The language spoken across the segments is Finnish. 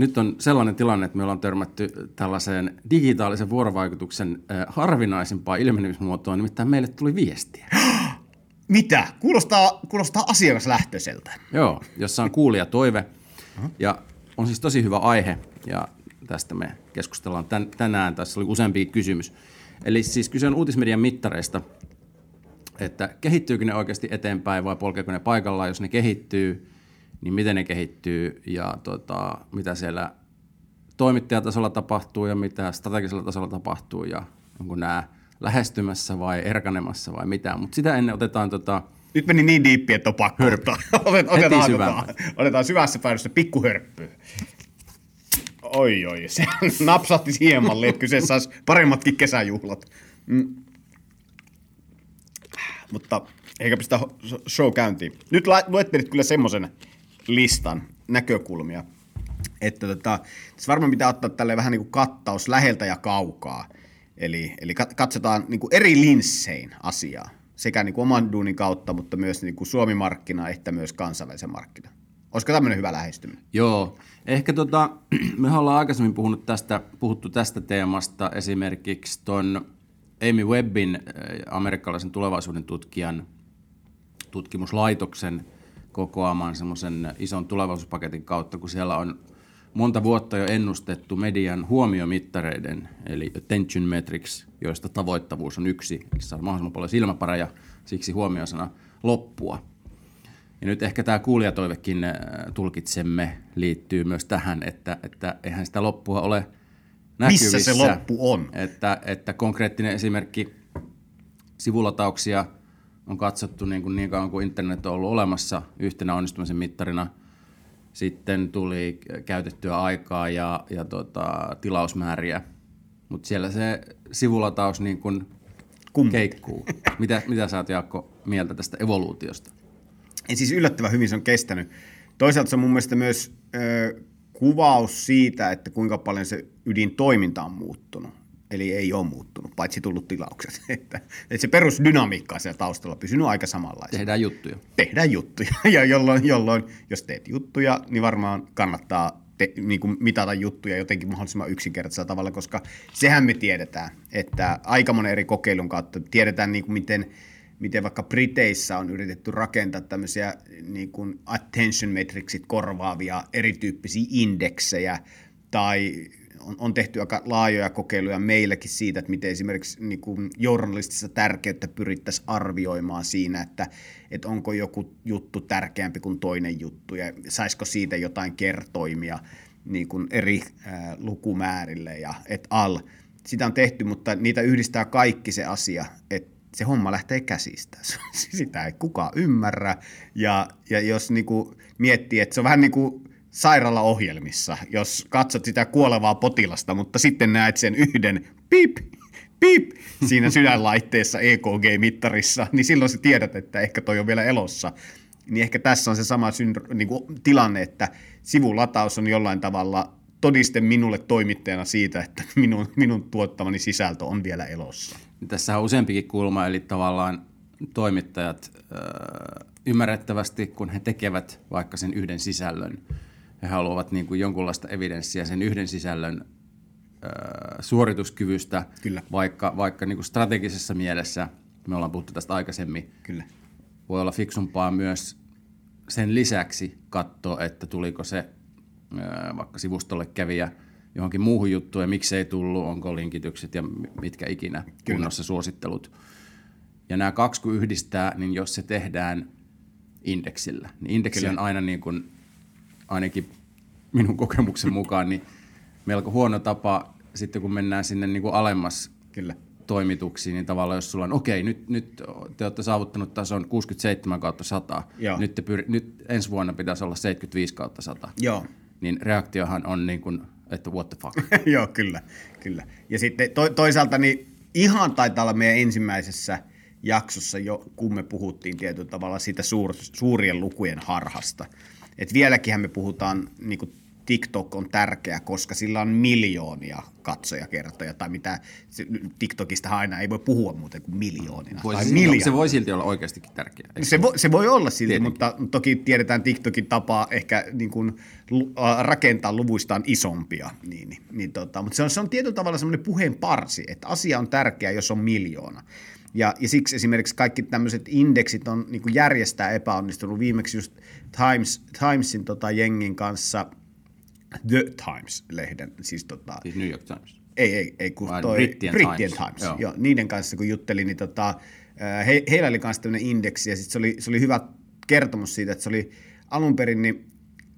Nyt on sellainen tilanne, että me ollaan törmätty tällaiseen digitaalisen vuorovaikutuksen harvinaisimpaan ilmenemismuotoon, nimittäin meille tuli viestiä. Mitä? Kuulostaa, kuulostaa asiakaslähtöiseltä. Joo, jossa on kuulija toive. Ja on siis tosi hyvä aihe, ja tästä me keskustellaan tän, tänään. Tässä oli useampi kysymys. Eli siis kyse on uutismedian mittareista, että kehittyykö ne oikeasti eteenpäin vai polkeeko ne paikallaan, jos ne kehittyy, niin miten ne kehittyy ja tota, mitä siellä toimittajatasolla tapahtuu ja mitä strategisella tasolla tapahtuu ja onko nämä lähestymässä vai erkanemassa vai mitä. Mutta sitä ennen otetaan tota, Nyt meni niin diippi, että on pakko ottaa. Otet, otetaan, otetaan, otetaan syvässä päädyssä pikkuhörppy. Oi oi, se napsahti siihen malliin, että kyseessä olisi paremmatkin kesäjuhlat. Mm. Mutta eikä pistä ho- show käyntiin. Nyt luettelit kyllä semmoisen listan näkökulmia, että tota, tässä varmaan pitää ottaa tälle vähän niin kuin kattaus läheltä ja kaukaa. Eli, eli kat- katsotaan niin kuin eri linssein asiaa, sekä niin kuin oman duunin kautta, mutta myös niin kuin Suomi-markkina, että myös kansainvälisen markkina. Olisiko tämmöinen hyvä lähestyminen? Joo, ehkä tota, me ollaan aikaisemmin puhunut tästä, puhuttu tästä teemasta esimerkiksi ton Amy Webbin, äh, amerikkalaisen tulevaisuuden tutkijan tutkimuslaitoksen kokoamaan semmoisen ison tulevaisuuspaketin kautta, kun siellä on monta vuotta jo ennustettu median huomiomittareiden, eli attention metrics, joista tavoittavuus on yksi, eli saa mahdollisimman paljon silmäpareja, siksi huomiosana loppua. Ja nyt ehkä tämä kuulijatoivekin äh, tulkitsemme liittyy myös tähän, että, että eihän sitä loppua ole näkyvissä. Missä se loppu on? Että, että konkreettinen esimerkki, sivulatauksia on katsottu niin, kuin niin kauan kuin internet on ollut olemassa yhtenä onnistumisen mittarina. Sitten tuli käytettyä aikaa ja, ja tota, tilausmääriä, mutta siellä se sivulataus niin kuin keikkuu. Mitä, mitä sä oot Jaakko mieltä tästä evoluutiosta? Ja siis yllättävän hyvin se on kestänyt. Toisaalta se on mun mielestä myös ö, kuvaus siitä, että kuinka paljon se ydintoiminta on muuttunut. Eli ei ole muuttunut, paitsi tullut tilaukset. Että, että se perusdynamiikka siellä taustalla pysynyt aika samanlaisena. Tehdään juttuja. Tehdään juttuja. Ja jolloin, jolloin, jos teet juttuja, niin varmaan kannattaa te, niin kuin mitata juttuja jotenkin mahdollisimman yksinkertaisella tavalla, koska sehän me tiedetään, että aika monen eri kokeilun kautta tiedetään, niin kuin miten, miten vaikka Briteissä on yritetty rakentaa tämmöisiä niin kuin attention metricsit korvaavia erityyppisiä indeksejä, tai on, on tehty aika laajoja kokeiluja meilläkin siitä, että miten esimerkiksi niin kuin journalistista tärkeyttä pyrittäisiin arvioimaan siinä, että, että onko joku juttu tärkeämpi kuin toinen juttu, ja saisiko siitä jotain kertoimia niin kuin eri ää, lukumäärille ja et al. Sitä on tehty, mutta niitä yhdistää kaikki se asia, että se homma lähtee käsistä. Sitä ei kukaan ymmärrä. Ja, ja jos niinku miettii, että se on vähän niin kuin sairaalaohjelmissa, jos katsot sitä kuolevaa potilasta, mutta sitten näet sen yhden pip, pip siinä sydänlaitteessa EKG-mittarissa, niin silloin sä tiedät, että ehkä toi on vielä elossa. Niin ehkä tässä on se sama syndro- niin kuin tilanne, että sivulataus on jollain tavalla todiste minulle toimittajana siitä, että minun, minun tuottamani sisältö on vielä elossa. Tässä on useampikin kulma, eli tavallaan toimittajat ymmärrettävästi, kun he tekevät vaikka sen yhden sisällön, he haluavat niin kuin jonkunlaista evidenssiä sen yhden sisällön suorituskyvystä, Kyllä. vaikka, vaikka niin kuin strategisessa mielessä, me ollaan puhuttu tästä aikaisemmin, Kyllä. voi olla fiksumpaa myös sen lisäksi katsoa, että tuliko se vaikka sivustolle kävijä johonkin muuhun juttuun ja miksei tullut, onko linkitykset ja mitkä ikinä kunnossa suosittelut. Ja nämä kaksi kun yhdistää, niin jos se tehdään indeksillä, niin indeksi Kyllä. on aina niin kuin, ainakin minun kokemuksen mukaan, niin melko huono tapa sitten kun mennään sinne niin kuin alemmas Kyllä. toimituksiin, niin tavallaan jos sulla on, okei, nyt, nyt te olette saavuttanut tason 67 kautta 100, Joo. nyt, te pyri, nyt ensi vuonna pitäisi olla 75 kautta 100, Joo. niin reaktiohan on niin kuin, että what the fuck. Joo, kyllä, kyllä. Ja sitten to, toisaalta niin ihan taitaa olla meidän ensimmäisessä jaksossa jo, kun me puhuttiin tietyllä tavalla siitä suur, suurien lukujen harhasta. Et vieläkin me puhutaan niin kuin TikTok on tärkeä, koska sillä on miljoonia katsojakertoja, tai mitä, TikTokista aina ei voi puhua muuten kuin miljoonina. Voi, tai miljoonina. se voi silti olla oikeastikin tärkeä. Se voi, se voi olla silti, Tietenkin. mutta toki tiedetään TikTokin tapaa ehkä niin kuin, rakentaa luvuistaan isompia. Niin, niin, niin, tota, mutta se on, se on tietyllä tavalla semmoinen puheen parsi, että asia on tärkeä, jos on miljoona. Ja, ja siksi esimerkiksi kaikki tämmöiset indeksit on niin kuin järjestää epäonnistunut. Viimeksi just Times, Timesin tota, jengin kanssa, The Times-lehden, siis tota, Siis New York Times. ei, ei, ei kun Vai toi Brittien Brittien Times. Times. Joo. Joo. niiden kanssa kun juttelin, niin tota, ää, he, heillä oli myös tämmöinen indeksi ja sit se, oli, se oli hyvä kertomus siitä, että se oli alun perin niin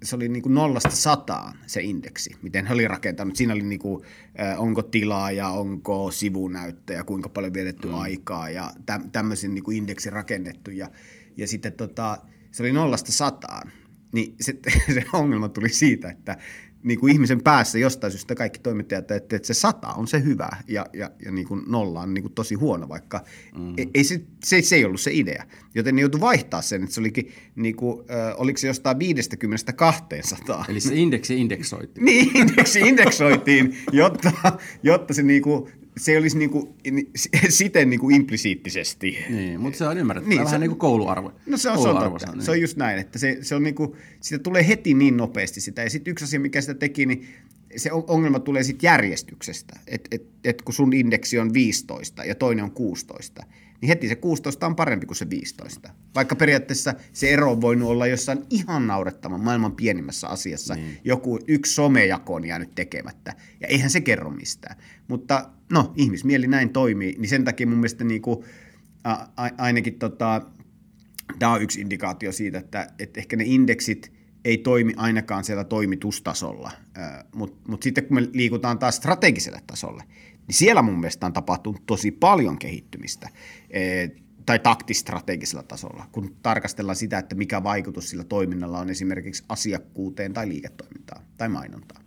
se oli niin kuin nollasta sataan se indeksi, miten he oli rakentanut. Siinä oli niin kuin, onko tilaa ja onko sivunäyttöjä, kuinka paljon vietetty mm. aikaa ja täm, tämmöisen niin kuin indeksi rakennettu. Ja, ja sitten tota, se oli nollasta sataan. Niin se, se ongelma tuli siitä, että niin kuin ihmisen päässä jostain syystä kaikki toimittajat, että, että se sata on se hyvä ja, ja, ja niin kuin nolla on niin kuin tosi huono, vaikka mm. ei, ei se, se, se ei ollut se idea. Joten ne joutui vaihtaa sen, että se olikin, niin kuin, äh, oliko se jostain 50 200. Eli se indeksi indeksoitiin. Niin, indeksi indeksoitiin, jotta, jotta se, niinku, se ei olisi niinku, ni- siten niinku implisiittisesti. Niin, mutta se on ymmärrettävää. Niin, Vähän se- niin kuin kouluarvo. No se on, se on totta. niin. Se on just näin, että se, se on niinku, sitä tulee heti niin nopeasti sitä. Ja sitten yksi asia, mikä sitä teki, niin se on- ongelma tulee sitten järjestyksestä. Että et, et kun sun indeksi on 15 ja toinen on 16, niin heti se 16 on parempi kuin se 15. Vaikka periaatteessa se ero on voinut olla jossain ihan naurettavan maailman pienimmässä asiassa. Niin. Joku yksi somejako on jäänyt tekemättä. Ja eihän se kerro mistään. Mutta no, ihmismieli näin toimii, niin sen takia mun mielestä niinku, a, a, ainakin tota, tämä on yksi indikaatio siitä, että, että ehkä ne indeksit ei toimi ainakaan siellä toimitustasolla, mutta mut sitten kun me liikutaan taas strategiselle tasolle, niin siellä mun mielestä on tapahtunut tosi paljon kehittymistä, eh, tai taktistrategisella tasolla, kun tarkastellaan sitä, että mikä vaikutus sillä toiminnalla on esimerkiksi asiakkuuteen tai liiketoimintaan tai mainontaan.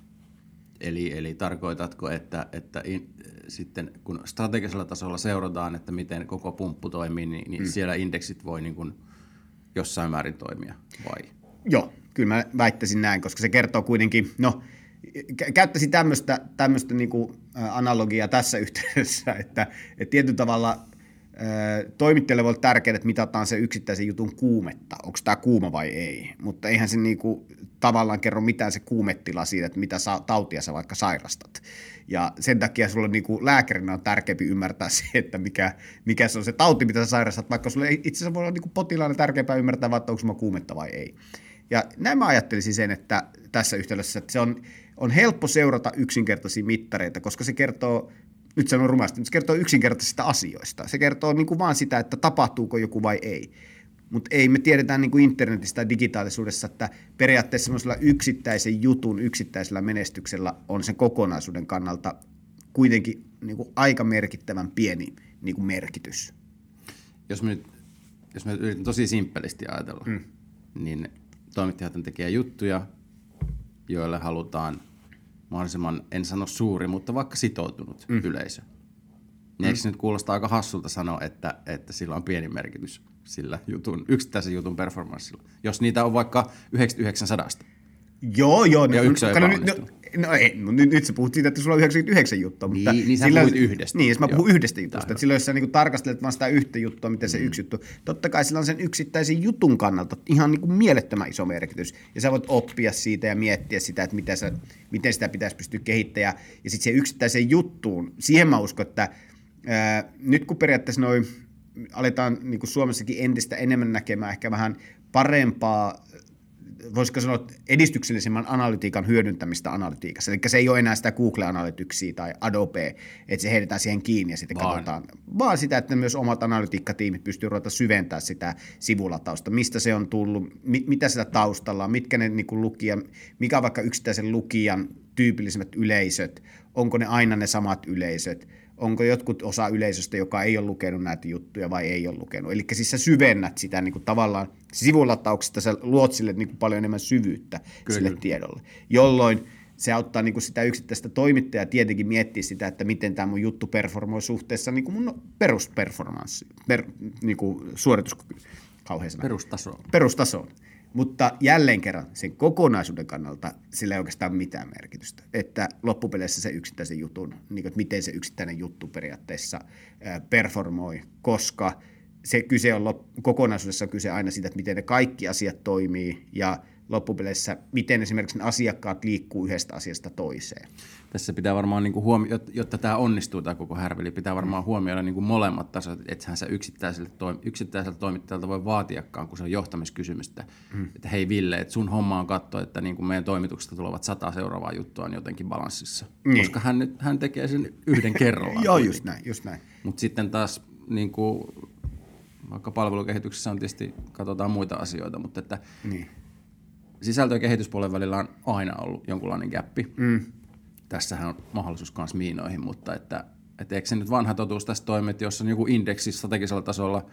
Eli, eli tarkoitatko, että, että in, sitten kun strategisella tasolla seurataan, että miten koko pumppu toimii, niin, niin mm. siellä indeksit voi niin kuin jossain määrin toimia, vai? Joo, kyllä mä väittäisin näin, koska se kertoo kuitenkin, no kä- käyttäisin tämmöistä, tämmöistä niinku, ä, analogiaa tässä yhteydessä, että, että tietyllä tavalla toimittajalle voi olla tärkeää, että mitataan se yksittäisen jutun kuumetta, onko tämä kuuma vai ei, mutta eihän se niinku, tavallaan kerro mitään se kuumetila siitä, että mitä tautia sä vaikka sairastat. Ja sen takia sulla niinku, lääkärinä on tärkeämpi ymmärtää se, että mikä, mikä se on se tauti, mitä sä sairastat, vaikka sulle itse asiassa voi olla niinku, potilaana tärkeämpää ymmärtää, että onko sulla kuumetta vai ei. Ja näin mä ajattelisin sen, että tässä yhteydessä, että se on, on helppo seurata yksinkertaisia mittareita, koska se kertoo, nyt sanon rumasti, mutta se kertoo yksinkertaisista asioista. Se kertoo niin kuin vaan sitä, että tapahtuuko joku vai ei. Mutta ei me tiedetään niin kuin internetistä ja digitaalisuudessa, että periaatteessa semmoisella yksittäisen jutun, yksittäisellä menestyksellä on sen kokonaisuuden kannalta kuitenkin niin kuin aika merkittävän pieni niin kuin merkitys. Jos me nyt jos me yritän tosi simppelisti ajatella, mm. niin toimittajat tekee juttuja, joille halutaan mahdollisimman, en sano suuri, mutta vaikka sitoutunut mm. yleisö. Niin eikö se nyt kuulostaa aika hassulta sanoa, että, että sillä on pieni merkitys sillä jutun, yksittäisen jutun performanssilla, jos niitä on vaikka 99 sadasta. Joo, joo. Ja no, yksi on epäonnistunut. No, no, ei, no nyt, nyt sä puhut siitä, että sulla on 99 juttua. Mutta Niin, niin sä sillä- puhuit yhdestä. Niin, jos mä puhun Joo. yhdestä jutusta. Että silloin, jos sä niin tarkastelet vaan sitä yhtä juttua, miten Mm. se yksi juttu. Totta kai sillä on sen yksittäisen jutun kannalta ihan niin kuin mielettömän iso merkitys. Ja sä voit oppia siitä ja miettiä sitä, että miten, sä, miten sitä pitäisi pystyä kehittämään. Ja sitten siihen yksittäiseen juttuun, siihen mä uskon, että ää, nyt kun periaatteessa noin aletaan niin kuin Suomessakin entistä enemmän näkemään ehkä vähän parempaa voisiko sanoa edistyksellisemmän analytiikan hyödyntämistä analytiikassa. Eli se ei ole enää sitä Google Analyticsia tai Adobe, että se heitetään siihen kiinni ja sitten Vaan- katsotaan. Vaan sitä, että myös omat analytiikkatiimit pystyy ruveta syventää sitä sivulatausta, mistä se on tullut, mi- mitä sitä taustalla on, mitkä ne niin lukijan, mikä on vaikka yksittäisen lukijan tyypillisimmät yleisöt, onko ne aina ne samat yleisöt, onko jotkut osa yleisöstä, joka ei ole lukenut näitä juttuja vai ei ole lukenut. Eli siis sä syvennät sitä niin kuin tavallaan sivulatauksesta, sä luot sille niin kuin paljon enemmän syvyyttä Kyllä. sille tiedolle, jolloin se auttaa niin kuin sitä yksittäistä toimittajaa tietenkin miettiä sitä, että miten tämä mun juttu performoi suhteessa niin kuin mun perusperformanssi, per, niin kuin suoritus, kauhean sana. Perustaso. perustasoon. Mutta jälleen kerran sen kokonaisuuden kannalta sillä ei oikeastaan mitään merkitystä. Että loppupeleissä se yksittäisen jutun, niin kuin, että miten se yksittäinen juttu periaatteessa performoi, koska se kyse on kokonaisuudessa on kyse aina siitä, että miten ne kaikki asiat toimii ja loppupeleissä miten esimerkiksi asiakkaat liikkuu yhdestä asiasta toiseen. Tässä pitää varmaan, niin kuin huomi- jotta, jotta tämä onnistuu tämä koko härveli, pitää varmaan huomioida niin kuin molemmat tasot. Etsähän sä yksittäiseltä, toim- yksittäiseltä toimittajalta voi vaatiakaan, kun se on johtamiskysymystä. Mm. Että hei Ville, että sun homma on katsoa, että niin kuin meidän toimituksesta tulevat sata seuraavaa juttua on jotenkin balanssissa. Niin. Koska hän, nyt, hän tekee sen yhden kerrallaan. Joo, just näin, just näin. Mutta sitten taas niin kuin, vaikka palvelukehityksessä on tietysti, katsotaan muita asioita, mutta että Niin. sisältö- ja kehityspuolen välillä on aina ollut jonkunlainen gappi. Mm. Tässähän on mahdollisuus myös miinoihin, mutta että, että eikö se nyt vanha totuus tässä toimi, että jos on joku indeksi strategisella tasolla,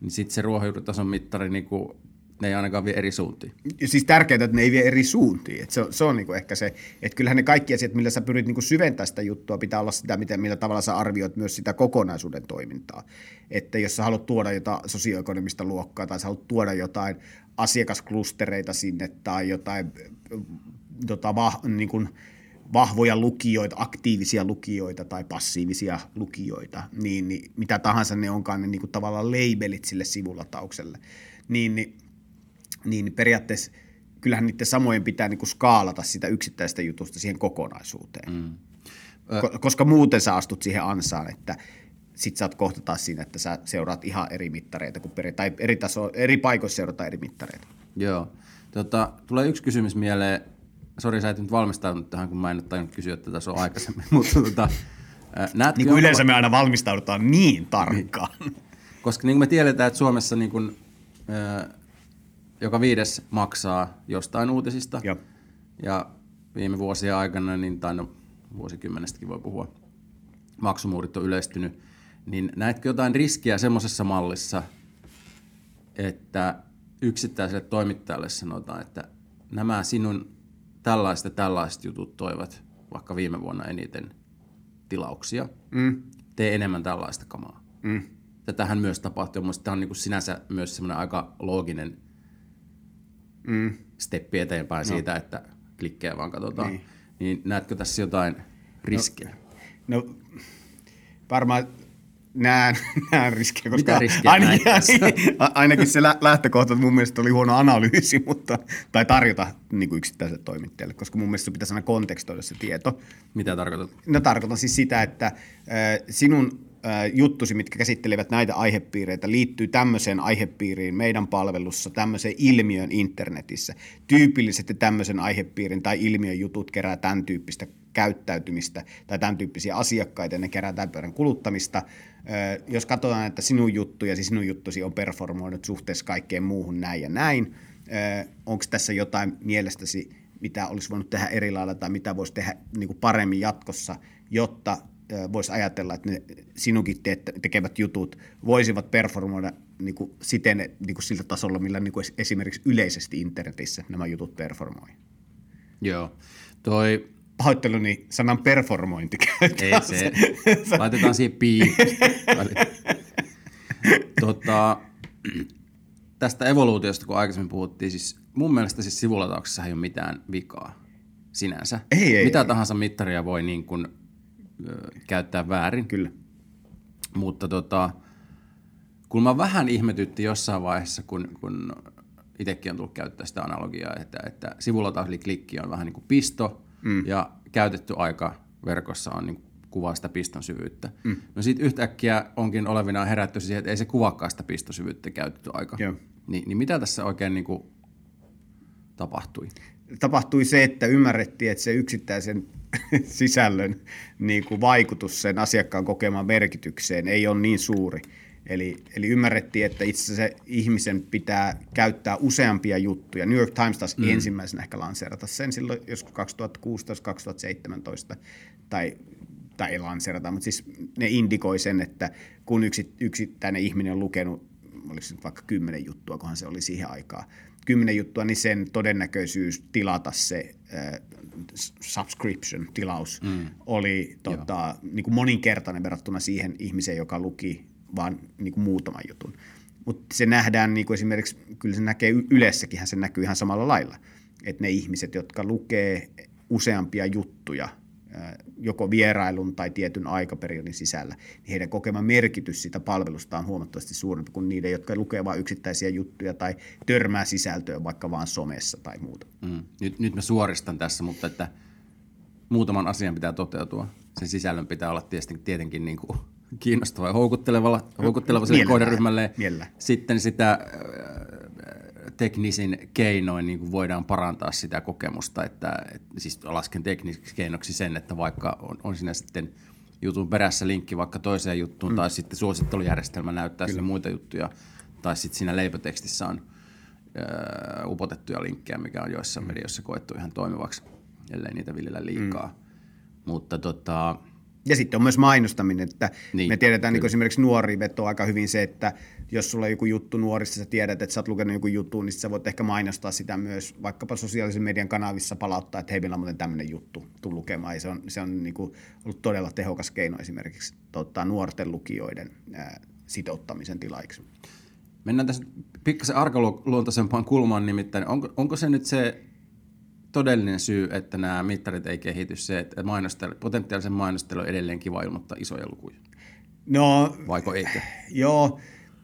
niin sitten se ruohonjuuritason mittari, niin kuin, ne ei ainakaan vie eri suuntiin. Siis tärkeää, että ne ei vie eri suuntiin. Et se on, se on niinku ehkä se, että kyllähän ne kaikki asiat, millä sä pyrit niinku syventämään sitä juttua, pitää olla sitä, miten, millä tavalla sä arvioit myös sitä kokonaisuuden toimintaa. Että jos sä haluat tuoda jotain sosioekonomista luokkaa tai sä haluat tuoda jotain asiakasklustereita sinne tai jotain tota, vah, niin kuin, vahvoja lukijoita, aktiivisia lukijoita tai passiivisia lukijoita, niin, niin mitä tahansa ne onkaan ne niin kuin tavallaan labelit sille sivulataukselle, niin, niin niin periaatteessa kyllähän niiden samojen pitää niin kuin skaalata sitä yksittäistä jutusta siihen kokonaisuuteen. Mm. Ko- koska muuten sä astut siihen ansaan, että sit sä oot kohta taas siinä, että sä seuraat ihan eri mittareita, kuin peri, tai eri, taso, eri paikoissa seurataan eri mittareita. Joo. Tota, tulee yksi kysymys mieleen. Sori, sä et nyt valmistautunut tähän, kun mä en tajunnut kysyä tätä sun aikaisemmin. Mutta tota, näetkö Niin kuin yleensä me aina valmistaudutaan niin tarkkaan. Niin. Koska niin kuin me tiedetään, että Suomessa niin kuin, joka viides maksaa jostain uutisista. Joo. Ja viime vuosien aikana, niin, tai no vuosikymmenestäkin voi puhua, maksumuurit on yleistynyt. Niin näetkö jotain riskiä semmoisessa mallissa, että yksittäiselle toimittajalle sanotaan, että nämä sinun tällaiset ja tällaiset jutut toivat vaikka viime vuonna eniten tilauksia. Mm. Tee enemmän tällaista kamaa. Mm. Tätähän myös tapahtuu. Mielestäni tämä on niin kuin sinänsä myös semmoinen aika looginen mm. steppi eteenpäin no. siitä, että klikkejä vaan katsotaan. Niin. niin näetkö tässä jotain riskiä? No, no varmaan näen, näen riskejä, koska Mitä riskejä ainakin, näet ainakin se lä- lähtökohta mun mielestä oli huono analyysi, mutta, tai tarjota niin kuin yksittäiselle toimittajalle, koska mun mielestä pitäisi aina kontekstoida se tieto. Mitä tarkoitat? No tarkoitan siis sitä, että äh, sinun äh, juttusi, mitkä käsittelevät näitä aihepiireitä, liittyy tämmöiseen aihepiiriin meidän palvelussa, tämmöiseen ilmiön internetissä. Tyypillisesti tämmöisen aihepiirin tai ilmiön jutut kerää tämän tyyppistä käyttäytymistä tai tämän tyyppisiä asiakkaita, ne kerää tämän pyörän kuluttamista. Jos katsotaan, että sinun juttuja, siis sinun juttusi on performoinut suhteessa kaikkeen muuhun näin ja näin, onko tässä jotain mielestäsi, mitä olisi voinut tehdä eri lailla tai mitä voisi tehdä niin kuin paremmin jatkossa, jotta voisi ajatella, että ne sinunkin te- tekevät jutut voisivat performoida niin kuin siten niin kuin sillä tasolla, millä niin kuin esimerkiksi yleisesti internetissä nämä jutut performoi. Joo. Toi, Pahoitteluni sanan performointi ei se, laitetaan siihen piip. tota, tästä evoluutiosta, kun aikaisemmin puhuttiin, siis mun mielestä siis sivulatauksessa ei ole mitään vikaa sinänsä. Ei, ei, Mitä ei. tahansa mittaria voi niin kuin, ö, käyttää väärin. Kyllä. Mutta tota, kun mä vähän ihmetytti jossain vaiheessa, kun, kun itsekin on tullut käyttää sitä analogiaa, että, että sivulataus eli klikki on vähän niin kuin pisto mm. ja käytetty aika verkossa on niin kuvaa sitä piston syvyyttä. Mm. No sitten yhtäkkiä onkin olevinaan herätty siihen, että ei se kuvaakaan sitä pistosyvyyttä käytetty aika. Joo. Ni, niin mitä tässä oikein niin kuin tapahtui? tapahtui se, että ymmärrettiin, että se yksittäisen sisällön niin kuin vaikutus sen asiakkaan kokemaan merkitykseen ei ole niin suuri. Eli, eli ymmärrettiin, että itse asiassa se ihmisen pitää käyttää useampia juttuja. New York Times taas mm. ensimmäisenä ehkä lanseerata sen silloin joskus 2016-2017, tai, tai ei lanseerata, mutta siis ne indikoi sen, että kun yksi, yksittäinen ihminen on lukenut, oliko se nyt vaikka kymmenen juttua, kunhan se oli siihen aikaan, kymmenen juttua, niin sen todennäköisyys tilata se äh, subscription, tilaus, mm. oli tota, niin kuin moninkertainen verrattuna siihen ihmiseen, joka luki vaan niin kuin muutaman jutun. Mutta se nähdään niin kuin esimerkiksi, kyllä se näkee Ylessäkin, se näkyy ihan samalla lailla. Että ne ihmiset, jotka lukee useampia juttuja – joko vierailun tai tietyn aikaperiodin sisällä, niin heidän kokema merkitys siitä palvelusta on huomattavasti suurempi kuin niiden, jotka lukee vain yksittäisiä juttuja tai törmää sisältöön vaikka vain somessa tai muuta. Mm. Nyt, nyt mä suoristan tässä, mutta että muutaman asian pitää toteutua. Sen sisällön pitää olla tietenkin, tietenkin niin kuin kiinnostava ja houkutteleva, houkutteleva sille kohderyhmälle. Sitten sitä teknisin keinoin niin kuin voidaan parantaa sitä kokemusta, että, että siis lasken teknisiksi keinoksi sen, että vaikka on, on siinä sitten jutun perässä linkki vaikka toiseen juttuun, mm. tai sitten suosittelujärjestelmä näyttää sille muita juttuja, tai sitten siinä leipotekstissä on ö, upotettuja linkkejä, mikä on joissain mm. medioissa koettu ihan toimivaksi, ellei niitä viljellä liikaa. Mm. Mutta tota, ja sitten on myös mainostaminen, että niin, me tiedetään niin esimerkiksi nuori veto aika hyvin se, että jos sulla on joku juttu nuorissa, sä tiedät, että sä oot lukenut joku juttu, niin sä voit ehkä mainostaa sitä myös vaikkapa sosiaalisen median kanavissa palauttaa, että hei, meillä on muuten tämmöinen juttu, tuu lukemaan. Ja se on, se on niin kuin ollut todella tehokas keino esimerkiksi tota, nuorten lukijoiden ää, sitouttamisen tilaiksi. Mennään tässä pikkasen arkaluontoisempaan kulmaan nimittäin. Onko, onko se nyt se todellinen syy, että nämä mittarit ei kehity se, että potentiaalisen mainostelu on edelleen kiva ilmoittaa isoja lukuja? No, Vaiko eikö? Joo,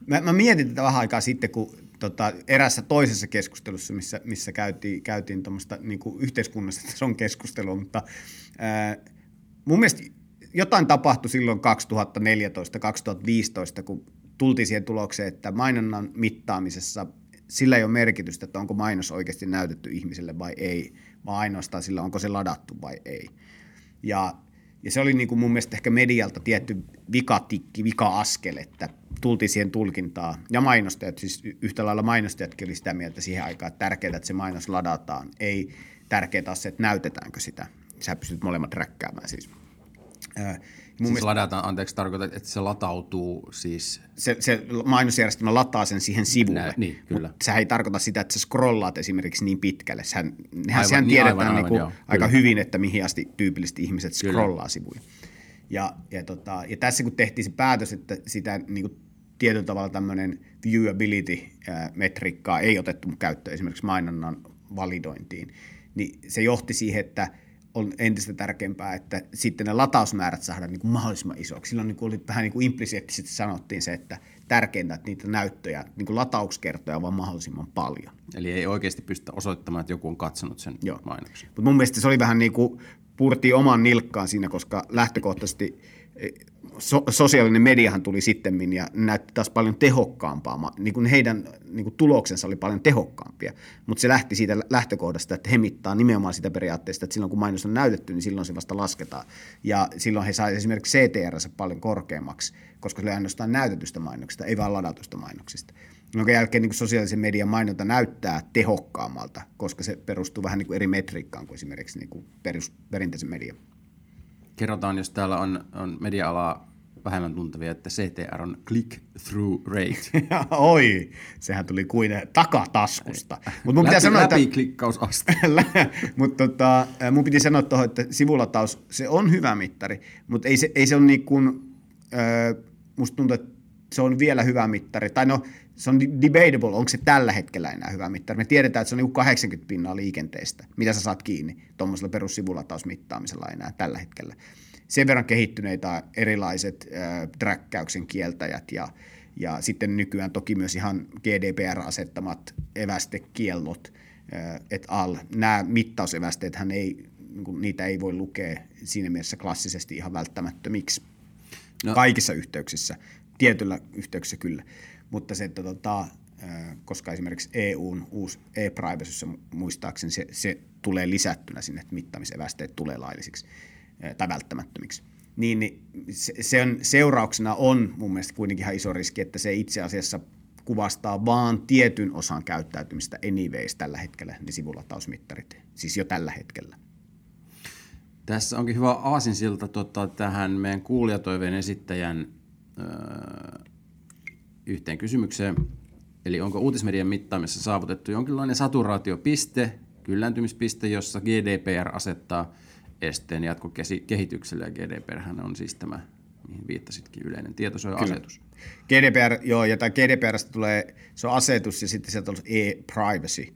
mä, mä mietin tätä vähän aikaa sitten, kun tota, erässä toisessa keskustelussa, missä, missä käytiin, käytiin tuommoista niin yhteiskunnasta on keskustelua, mutta ää, mun mielestä jotain tapahtui silloin 2014-2015, kun tultiin siihen tulokseen, että mainonnan mittaamisessa sillä ei ole merkitystä, että onko mainos oikeasti näytetty ihmiselle vai ei, vaan ainoastaan sillä, onko se ladattu vai ei. Ja, ja se oli niin kuin mun mielestä ehkä medialta tietty vikatikki, vika-askel, että tultiin siihen tulkintaan. Ja mainostajat, siis yhtä lailla mainostajatkin oli sitä mieltä siihen aikaan, että tärkeää, että se mainos ladataan. Ei tärkeää se, että näytetäänkö sitä. Sä pystyt molemmat räkkäämään siis. Mun siis mielestä, ladataan, anteeksi, tarkoitat, että se latautuu siis... Se, se mainosjärjestelmä lataa sen siihen sivulle. Nä, niin, kyllä. Sehän ei tarkoita sitä, että sä scrollaat esimerkiksi niin pitkälle. Sehän, aivan, sehän niin, tiedetään aivan, aivan, niin kuin joo, aika kyllä. hyvin, että mihin asti tyypillisesti ihmiset scrollaa kyllä. sivuja. Ja, ja, tota, ja tässä kun tehtiin se päätös, että sitä niin kuin tietyllä tavalla tämmöinen viewability-metriikkaa ei otettu käyttöön esimerkiksi mainonnan validointiin, niin se johti siihen, että – on entistä tärkeämpää, että sitten ne latausmäärät saadaan niin kuin mahdollisimman isoksi. Silloin niin kuin oli vähän niin kuin implisiittisesti sanottiin se, että tärkeintä, että niitä näyttöjä, niin kuin latauskertoja vaan mahdollisimman paljon. Eli ei oikeasti pystytä osoittamaan, että joku on katsonut sen Joo. mainoksen. Mutta mun mielestä se oli vähän niin kuin, purtiin oman nilkkaan siinä, koska lähtökohtaisesti so, sosiaalinen mediahan tuli sitten ja näytti taas paljon tehokkaampaa. Niin kuin heidän niin kuin tuloksensa oli paljon tehokkaampia, mutta se lähti siitä lähtökohdasta, että he mittaa nimenomaan sitä periaatteesta, että silloin kun mainos on näytetty, niin silloin se vasta lasketaan. Ja silloin he saivat esimerkiksi CTR paljon korkeammaksi, koska se oli ainoastaan näytetystä mainoksesta, ei vaan ladatusta mainoksista. Jonka jälkeen niin kuin sosiaalisen median mainonta näyttää tehokkaammalta, koska se perustuu vähän niin kuin eri metriikkaan kuin esimerkiksi niin kuin perus, perinteisen median kerrotaan, jos täällä on, on media-alaa vähemmän tuntevia, että CTR on click-through rate. Oi, sehän tuli kuin takataskusta. Mut mun läpi, sanoa, läpi että, klikkausaste. mutta tota, mun piti sanoa tuohon, että sivulataus, se on hyvä mittari, mutta ei se, ei se ole niin kuin, äh, musta tuntuu, että se on vielä hyvä mittari. Tai no, se on debatable, onko se tällä hetkellä enää hyvä mittari. Me tiedetään, että se on niin 80 pinnaa liikenteestä, mitä sä saat kiinni tuommoisella perussivulatausmittaamisella enää tällä hetkellä. Sen verran kehittyneitä erilaiset äh, träkkäyksen kieltäjät ja, ja sitten nykyään toki myös ihan GDPR-asettamat evästekiellot äh, et al. Nämä mittausevästeet, ei, niin niitä ei voi lukea siinä mielessä klassisesti ihan välttämättömiksi no. kaikissa yhteyksissä. Tietyllä yhteyksissä kyllä mutta se, että tota, koska esimerkiksi EUn uusi e-privacy, muistaakseni se, se tulee lisättynä sinne, että mittaamisevästeet tulee laillisiksi tai välttämättömiksi. Niin, niin se, se on, seurauksena on mun mielestä kuitenkin ihan iso riski, että se itse asiassa kuvastaa vaan tietyn osan käyttäytymistä anyways tällä hetkellä, ne sivulatausmittarit, siis jo tällä hetkellä. Tässä onkin hyvä aasinsilta tota, tähän meidän kuulijatoiveen esittäjän öö, yhteen kysymykseen. Eli onko uutismedian mittaamissa saavutettu jonkinlainen saturaatiopiste, kyllääntymispiste, jossa GDPR asettaa esteen jatkokehitykselle, ja GDPR on siis tämä, mihin viittasitkin, yleinen tietosuoja-asetus. GDPR, joo, ja tämä GDPRstä tulee, se on asetus ja sitten sieltä on e-privacy.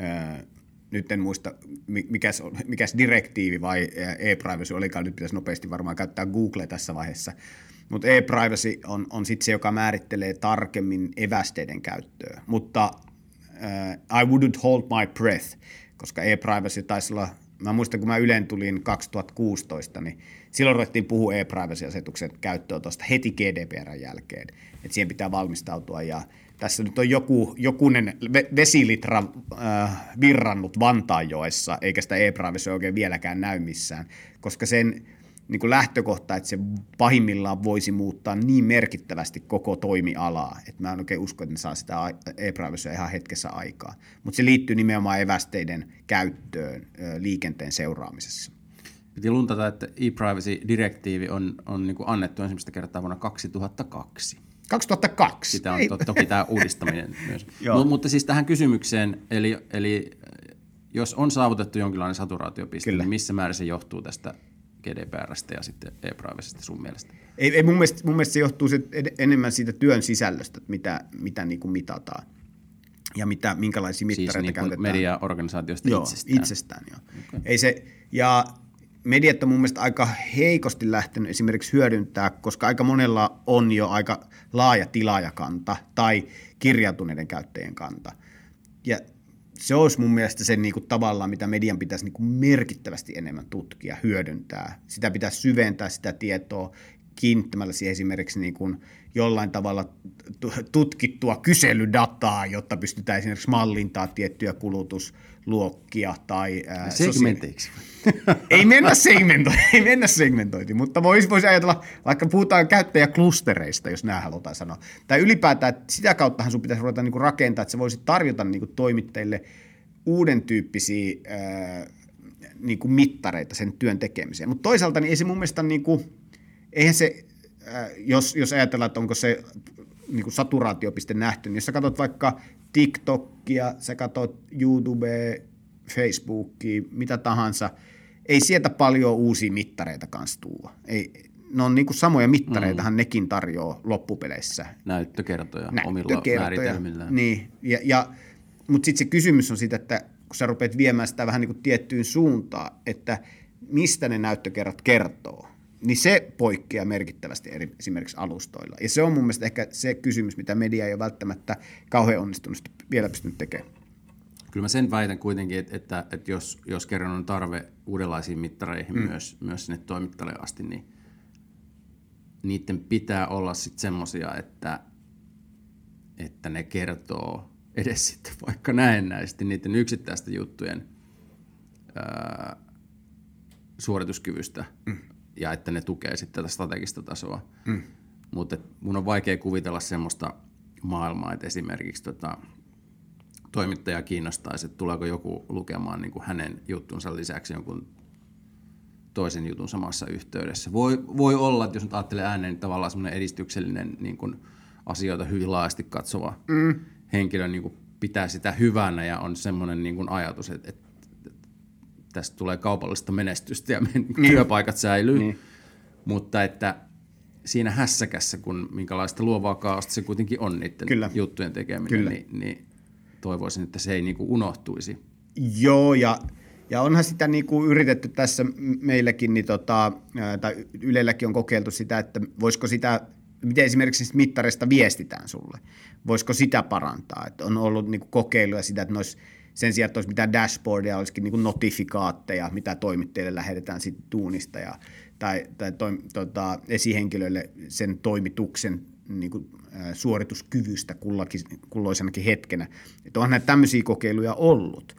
Öö, nyt en muista, mikä mikäs direktiivi vai e-privacy olikaan, nyt pitäisi nopeasti varmaan käyttää Google tässä vaiheessa. Mutta e-privacy on, on sitten se, joka määrittelee tarkemmin evästeiden käyttöä. Mutta uh, I wouldn't hold my breath, koska e-privacy taisi olla, mä muistan kun mä Ylen tulin 2016, niin silloin ruvettiin puhua e-privacy-asetuksen tuosta heti GDPRn jälkeen, että siihen pitää valmistautua ja tässä nyt on joku, jokunen vesilitra äh, virrannut Vantaanjoessa, eikä sitä e-privacy oikein vieläkään näy missään, koska sen niin kuin lähtökohta, että se pahimmillaan voisi muuttaa niin merkittävästi koko toimialaa, että mä en oikein usko, että ne saa sitä e-privacyä ihan hetkessä aikaa. Mutta se liittyy nimenomaan evästeiden käyttöön liikenteen seuraamisessa. Piti luntata, että e-privacy-direktiivi on, on niin kuin annettu ensimmäistä kertaa vuonna 2002. 2002? Sitä on to, toki tämä uudistaminen myös. Mut, mutta siis tähän kysymykseen, eli, eli jos on saavutettu jonkinlainen saturaatiopiste, Kyllä. niin missä määrin se johtuu tästä GDPRstä ja sitten e-privacysta sun mielestä? Ei, ei mun, mielestä, mun mielestä se johtuu se enemmän siitä työn sisällöstä, mitä, mitä niin kuin mitataan ja mitä, minkälaisia mittareita siis niin käytetään. mediaorganisaatioista joo, itsestään? itsestään joo. Okay. Ei se, ja mediat on mun mielestä aika heikosti lähtenyt esimerkiksi hyödyntää, koska aika monella on jo aika laaja tilaajakanta tai kirjautuneiden käyttäjien kanta. Ja se olisi mun mielestä sen niin kuin tavallaan, mitä median pitäisi niin kuin merkittävästi enemmän tutkia, hyödyntää. Sitä pitäisi syventää sitä tietoa kiinnittämällä siihen esimerkiksi niin kuin jollain tavalla tutkittua kyselydataa, jotta pystytään esimerkiksi mallintaa tiettyjä kulutusluokkia tai... Segmenteiksi. ei mennä segmentointiin, ei mennä segmentointiin, mutta voisi vois ajatella, vaikka puhutaan käyttäjäklustereista, jos nämä halutaan sanoa. Tai ylipäätään, että sitä kauttahan sun pitäisi ruveta niinku rakentaa, että se voisi tarjota niinku toimittajille uuden tyyppisiä ää, niinku mittareita sen työn tekemiseen. Mutta toisaalta niin ei se mun mielestä, niinku, eihän se Äh, jos, jos ajatellaan, että onko se niin kuin saturaatiopiste nähty, niin jos sä katsot vaikka TikTokia, sä katsot YouTube, Facebookia, mitä tahansa, ei sieltä paljon uusia mittareita kanssa tuua. Ei, ne on niin kuin samoja mittareitahan mm. nekin tarjoaa loppupeleissä. Näyttökertoja, Näyttökertoja omilla määritelmillään. Niin, ja, ja, mutta sitten se kysymys on siitä, että kun sä rupeat viemään sitä vähän niin kuin tiettyyn suuntaan, että mistä ne näyttökerrat kertoo niin se poikkeaa merkittävästi eri, esimerkiksi alustoilla. Ja se on mun mielestä ehkä se kysymys, mitä media ei ole välttämättä kauhean onnistunut vielä pystynyt tekemään. Kyllä mä sen väitän kuitenkin, että, että, että jos, jos kerran on tarve uudenlaisiin mittareihin mm. myös, myös sinne toimittajalle asti, niin niiden pitää olla sitten semmoisia, että, että ne kertoo edes sitten vaikka näennäisesti niiden yksittäisten juttujen ää, suorituskyvystä mm ja että ne tukee sitten tätä strategista tasoa. Mm. Mutta mun on vaikea kuvitella semmoista maailmaa, että esimerkiksi tota, toimittaja kiinnostaisi, että tuleeko joku lukemaan niin kuin hänen juttunsa lisäksi jonkun toisen jutun samassa yhteydessä. Voi, voi olla, että jos nyt ajattelee ääneen, niin tavallaan semmoinen edistyksellinen niin kuin asioita hyvin laajasti katsova mm. henkilö niin kuin pitää sitä hyvänä ja on semmoinen niin kuin ajatus, että, että tästä tulee kaupallista menestystä ja niin. työpaikat säilyy. Niin. Mutta että siinä hässäkässä, kun minkälaista luovaa kaaosta se kuitenkin on niiden Kyllä. juttujen tekeminen, Kyllä. Niin, niin toivoisin, että se ei niin kuin unohtuisi. Joo, ja, ja onhan sitä niin kuin yritetty tässä meilläkin, niin tota, tai Ylelläkin on kokeiltu sitä, että voisiko sitä, miten esimerkiksi mittarista viestitään sulle, voisiko sitä parantaa. Että on ollut niin kokeiluja sitä, että olisi sen sijaan, että olisi mitään dashboardia, olisikin niin notifikaatteja, mitä toimittajille lähetetään sitten tuunista ja, tai, tai toi, tota, esihenkilöille sen toimituksen niin kuin, ä, suorituskyvystä kulloisenakin hetkenä. Että onhan näitä tämmöisiä kokeiluja ollut,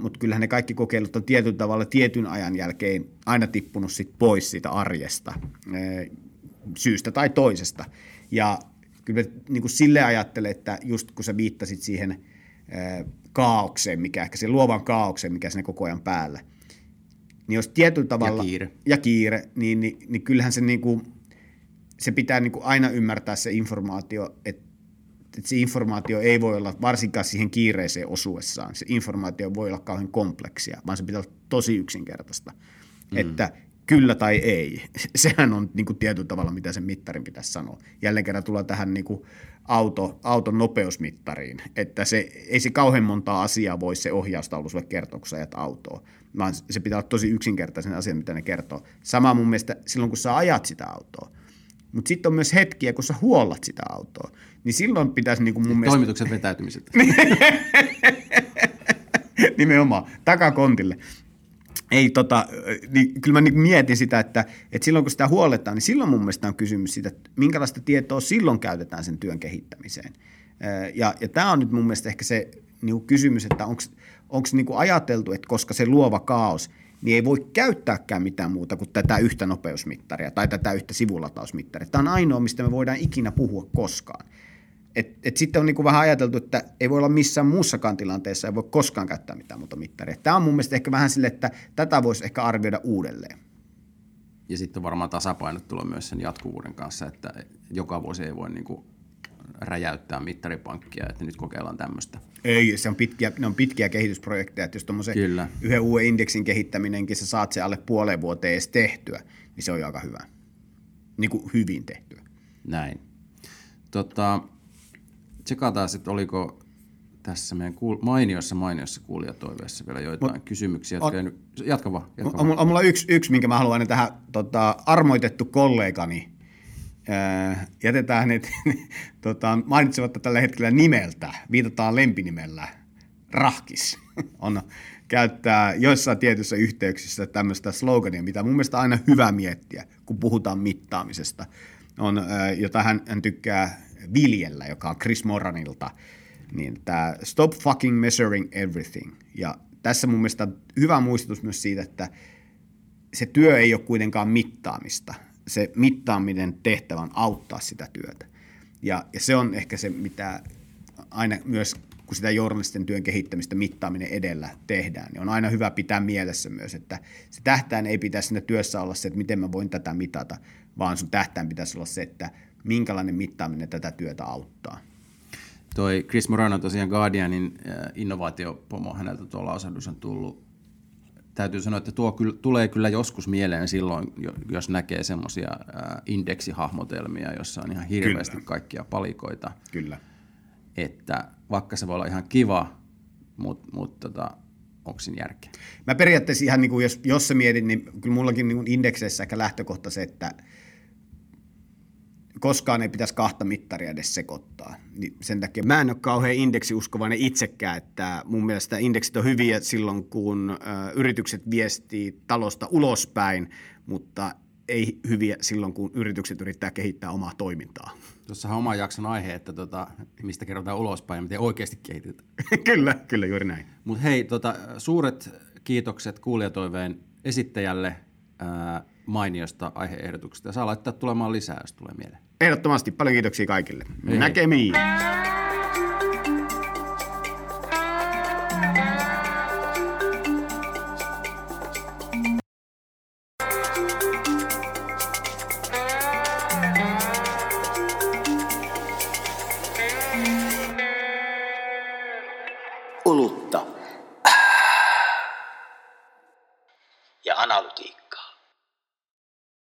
mutta kyllähän ne kaikki kokeilut on tietyllä tavalla tietyn ajan jälkeen aina tippunut sit pois siitä arjesta ä, syystä tai toisesta. Ja kyllä niin kuin sille ajattelen, että just kun sä viittasit siihen kaaukseen, mikä ehkä se luovan kaaukseen, mikä sinne koko ajan päällä. Niin jos tietyllä tavalla... Ja kiire. Ja kiire, niin, niin, niin kyllähän se, niin kuin, se pitää niin kuin aina ymmärtää se informaatio, että että se informaatio ei voi olla, varsinkaan siihen kiireeseen osuessaan, se informaatio voi olla kauhean kompleksia, vaan se pitää olla tosi yksinkertaista. Mm. Että kyllä tai ei. Sehän on niin kuin tietyllä tavalla, mitä sen mittarin pitäisi sanoa. Jälleen kerran tullaan tähän niin kuin auto, auton nopeusmittariin, että se, ei se kauhean montaa asiaa voi se ohjaustaulu sulle kertoa, kun sä ajat autoa, vaan se pitää olla tosi yksinkertaisen asian, mitä ne kertoo. Sama mun mielestä silloin, kun sä ajat sitä autoa. Mutta sitten on myös hetkiä, kun sä huollat sitä autoa. Niin silloin pitäisi niin kuin mun mielestä... Toimitukset vetäytymiset. Nimenomaan, takakontille. Ei tota, niin kyllä mä niin mietin sitä, että, että silloin kun sitä huolletaan, niin silloin mun mielestä on kysymys siitä, että minkälaista tietoa silloin käytetään sen työn kehittämiseen. Ja, ja tämä on nyt mun mielestä ehkä se niin kysymys, että onko niin ajateltu, että koska se luova kaos, niin ei voi käyttääkään mitään muuta kuin tätä yhtä nopeusmittaria tai tätä yhtä sivulatausmittaria. Tämä on ainoa, mistä me voidaan ikinä puhua koskaan. Et, et sitten on niin kuin vähän ajateltu, että ei voi olla missään muussakaan tilanteessa, ei voi koskaan käyttää mitään muuta mittaria. Tämä on mun mielestä ehkä vähän sille, että tätä voisi ehkä arvioida uudelleen. Ja sitten varmaan tasapainottelua myös sen jatkuvuuden kanssa, että joka vuosi ei voi niin kuin räjäyttää mittaripankkia, että nyt kokeillaan tämmöistä. Ei, se on pitkiä, ne on pitkiä kehitysprojekteja, että jos tuommoisen yhden uuden indeksin kehittäminenkin sä saat se alle puoleen vuoteen edes tehtyä, niin se on jo aika hyvä. Niin kuin hyvin tehtyä. Näin. Tota, tsekataan sitten, oliko tässä meidän kuul- mainiossa mainiossa kuulijatoiveessa vielä joitain Mut, kysymyksiä. Jotka on, jatka vaan. Jatka on, on, on mulla yksi, yksi, minkä mä haluan tähän tota, armoitettu kollegani. Ää, jätetään hänet tota, mainitsematta tällä hetkellä nimeltä, viitataan lempinimellä, Rahkis. on käyttää joissain tietyissä yhteyksissä tämmöistä slogania, mitä mun mielestä aina hyvä miettiä, kun puhutaan mittaamisesta. On, jota hän, hän tykkää viljellä, joka on Chris Moranilta, niin tämä Stop fucking measuring everything. Ja tässä mun mielestä hyvä muistutus myös siitä, että se työ ei ole kuitenkaan mittaamista. Se mittaaminen tehtävä on auttaa sitä työtä. Ja, ja se on ehkä se, mitä aina myös kun sitä journalistisen työn kehittämistä mittaaminen edellä tehdään, niin on aina hyvä pitää mielessä myös, että se tähtään ei pitäisi siinä työssä olla se, että miten mä voin tätä mitata, vaan sun tähtään pitäisi olla se, että minkälainen mittaaminen tätä työtä auttaa. Toi Chris Morano tosiaan Guardianin äh, innovaatiopomo, häneltä tuolla osadus on tullut. Täytyy sanoa, että tuo kyllä, tulee kyllä joskus mieleen silloin, jos näkee semmoisia äh, indeksihahmotelmia, jossa on ihan hirveästi kyllä. kaikkia palikoita. Kyllä. Että vaikka se voi olla ihan kiva, mutta mut, tota, onko siinä järkeä? Mä periaatteessa ihan, niin kuin jos, jos sä mietit, niin kyllä mullakin niin indekseissä ehkä lähtökohta se, että – koskaan ei pitäisi kahta mittaria edes sekoittaa. Niin sen takia mä en ole kauhean indeksiuskovainen itsekään, että mun mielestä indeksit on hyviä silloin, kun ö, yritykset viestii talosta ulospäin, mutta ei hyviä silloin, kun yritykset yrittää kehittää omaa toimintaa. Tuossa on oma jakson aihe, että tota, mistä kerrotaan ulospäin ja miten oikeasti kehitetään. kyllä, kyllä juuri näin. Mutta hei, tota, suuret kiitokset kuulijatoiveen esittäjälle ää, mainiosta aiheehdotuksesta. Saa laittaa tulemaan lisää, jos tulee mieleen. Ehdottomasti. Paljon kiitoksia kaikille. Hei Näkemiin. Hei.